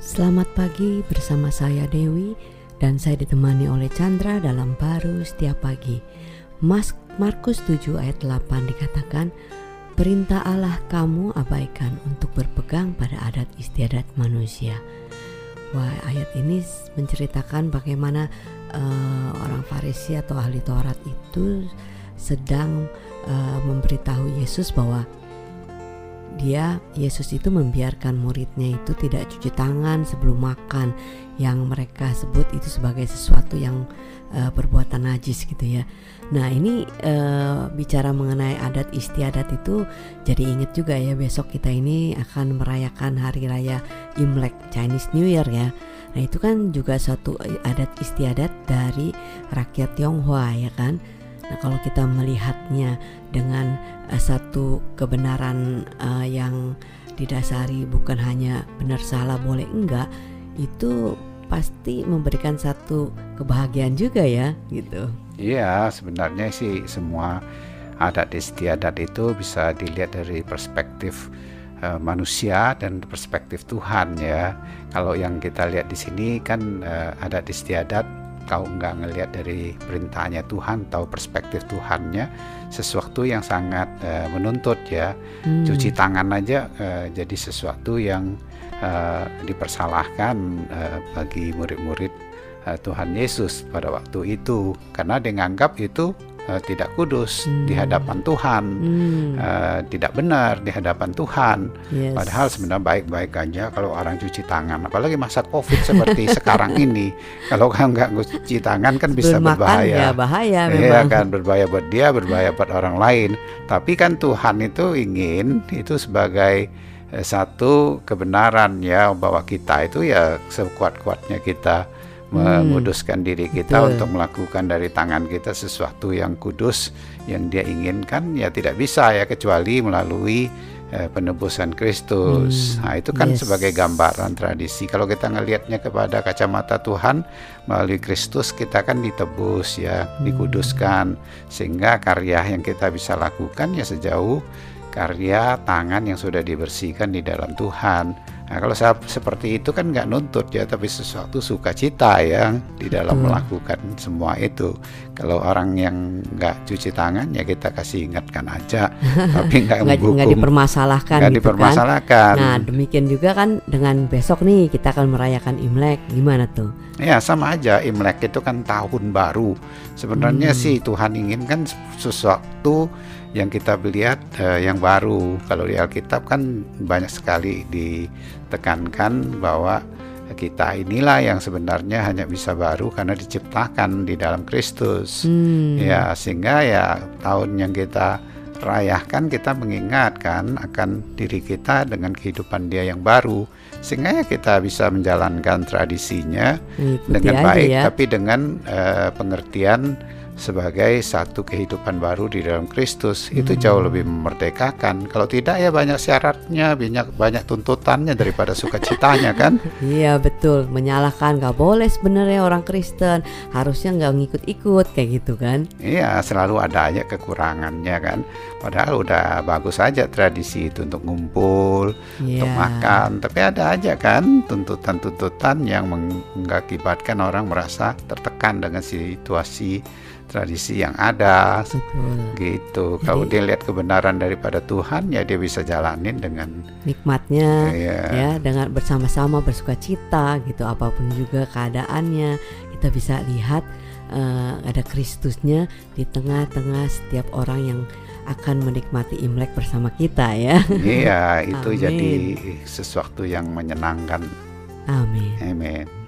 Selamat pagi bersama saya Dewi dan saya ditemani oleh Chandra dalam baru setiap pagi. Mas Markus 7 ayat 8 dikatakan, Perintah Allah kamu abaikan untuk berpegang pada adat istiadat manusia. Wah, ayat ini menceritakan bagaimana uh, orang Farisi atau ahli Taurat itu sedang uh, memberitahu Yesus bahwa dia Yesus itu membiarkan muridnya itu tidak cuci tangan sebelum makan yang mereka sebut itu sebagai sesuatu yang uh, perbuatan najis gitu ya. Nah ini uh, bicara mengenai adat istiadat itu jadi inget juga ya besok kita ini akan merayakan hari raya Imlek Chinese New Year ya. Nah itu kan juga suatu adat istiadat dari rakyat Tionghoa ya kan. Nah, kalau kita melihatnya dengan uh, satu kebenaran uh, yang didasari bukan hanya benar salah boleh enggak, itu pasti memberikan satu kebahagiaan juga ya, gitu. Iya, sebenarnya sih semua adat istiadat itu bisa dilihat dari perspektif uh, manusia dan perspektif Tuhan ya. Kalau yang kita lihat di sini kan uh, adat istiadat kau nggak ngelihat dari perintahnya Tuhan atau perspektif Tuhannya sesuatu yang sangat uh, menuntut ya hmm. cuci tangan aja uh, jadi sesuatu yang uh, dipersalahkan uh, bagi murid-murid uh, Tuhan Yesus pada waktu itu karena dianggap itu uh, tidak kudus hmm. di hadapan Tuhan, hmm. uh, tidak benar di hadapan Tuhan. Yes. Padahal sebenarnya baik-baik aja kalau orang cuci tangan, apalagi masa COVID seperti sekarang ini. Kalau kan nggak cuci tangan kan bisa berbahaya. Ya, bahaya Iya kan berbahaya buat dia, berbahaya buat orang lain. Tapi kan Tuhan itu ingin itu sebagai eh, satu kebenaran ya bahwa kita itu ya sekuat-kuatnya kita Hmm. Menguduskan diri kita Betul. untuk melakukan dari tangan kita sesuatu yang kudus yang dia inginkan ya tidak bisa ya kecuali melalui eh, penebusan Kristus. Hmm. Nah, itu kan yes. sebagai gambaran tradisi. Kalau kita ngelihatnya kepada kacamata Tuhan melalui Kristus kita kan ditebus ya, hmm. dikuduskan sehingga karya yang kita bisa lakukan ya sejauh karya tangan yang sudah dibersihkan di dalam Tuhan. Nah, kalau saya seperti itu kan nggak nuntut ya, tapi sesuatu sukacita yang di dalam hmm. melakukan semua itu. Kalau orang yang nggak cuci tangan ya kita kasih ingatkan aja, tapi nggak nggak dipermasalahkan. Nggak gitu kan. dipermasalahkan. Kan? Nah demikian juga kan dengan besok nih kita akan merayakan Imlek, gimana tuh? Ya sama aja Imlek itu kan tahun baru. Sebenarnya hmm. sih Tuhan inginkan sesuatu yang kita lihat uh, yang baru. Kalau di Alkitab kan banyak sekali ditekankan bahwa kita inilah yang sebenarnya hanya bisa baru karena diciptakan di dalam Kristus. Hmm. Ya, sehingga ya tahun yang kita rayakan kita mengingatkan akan diri kita dengan kehidupan dia yang baru sehingga ya kita bisa menjalankan tradisinya Ikuti dengan baik ya. tapi dengan uh, pengertian sebagai satu kehidupan baru di dalam Kristus hmm. itu jauh lebih memerdekakan. Kalau tidak ya banyak syaratnya, banyak banyak tuntutannya daripada sukacitanya kan? Iya betul, menyalahkan nggak boleh sebenarnya orang Kristen harusnya nggak ngikut-ikut kayak gitu kan? Iya selalu ada aja kekurangannya kan. Padahal udah bagus aja tradisi itu untuk ngumpul, yeah. untuk makan, tapi ada aja kan tuntutan-tuntutan yang mengakibatkan orang merasa tertekan dengan situasi tradisi yang ada Betul. gitu Jadi, kalau dia lihat kebenaran daripada Tuhan ya dia bisa jalanin dengan nikmatnya ya, ya dengan bersama-sama bersuka cita gitu apa pun juga keadaannya kita bisa lihat uh, ada Kristusnya di tengah-tengah setiap orang yang akan menikmati Imlek bersama kita ya. Iya, itu Amin. jadi sesuatu yang menyenangkan. Amin. Amin.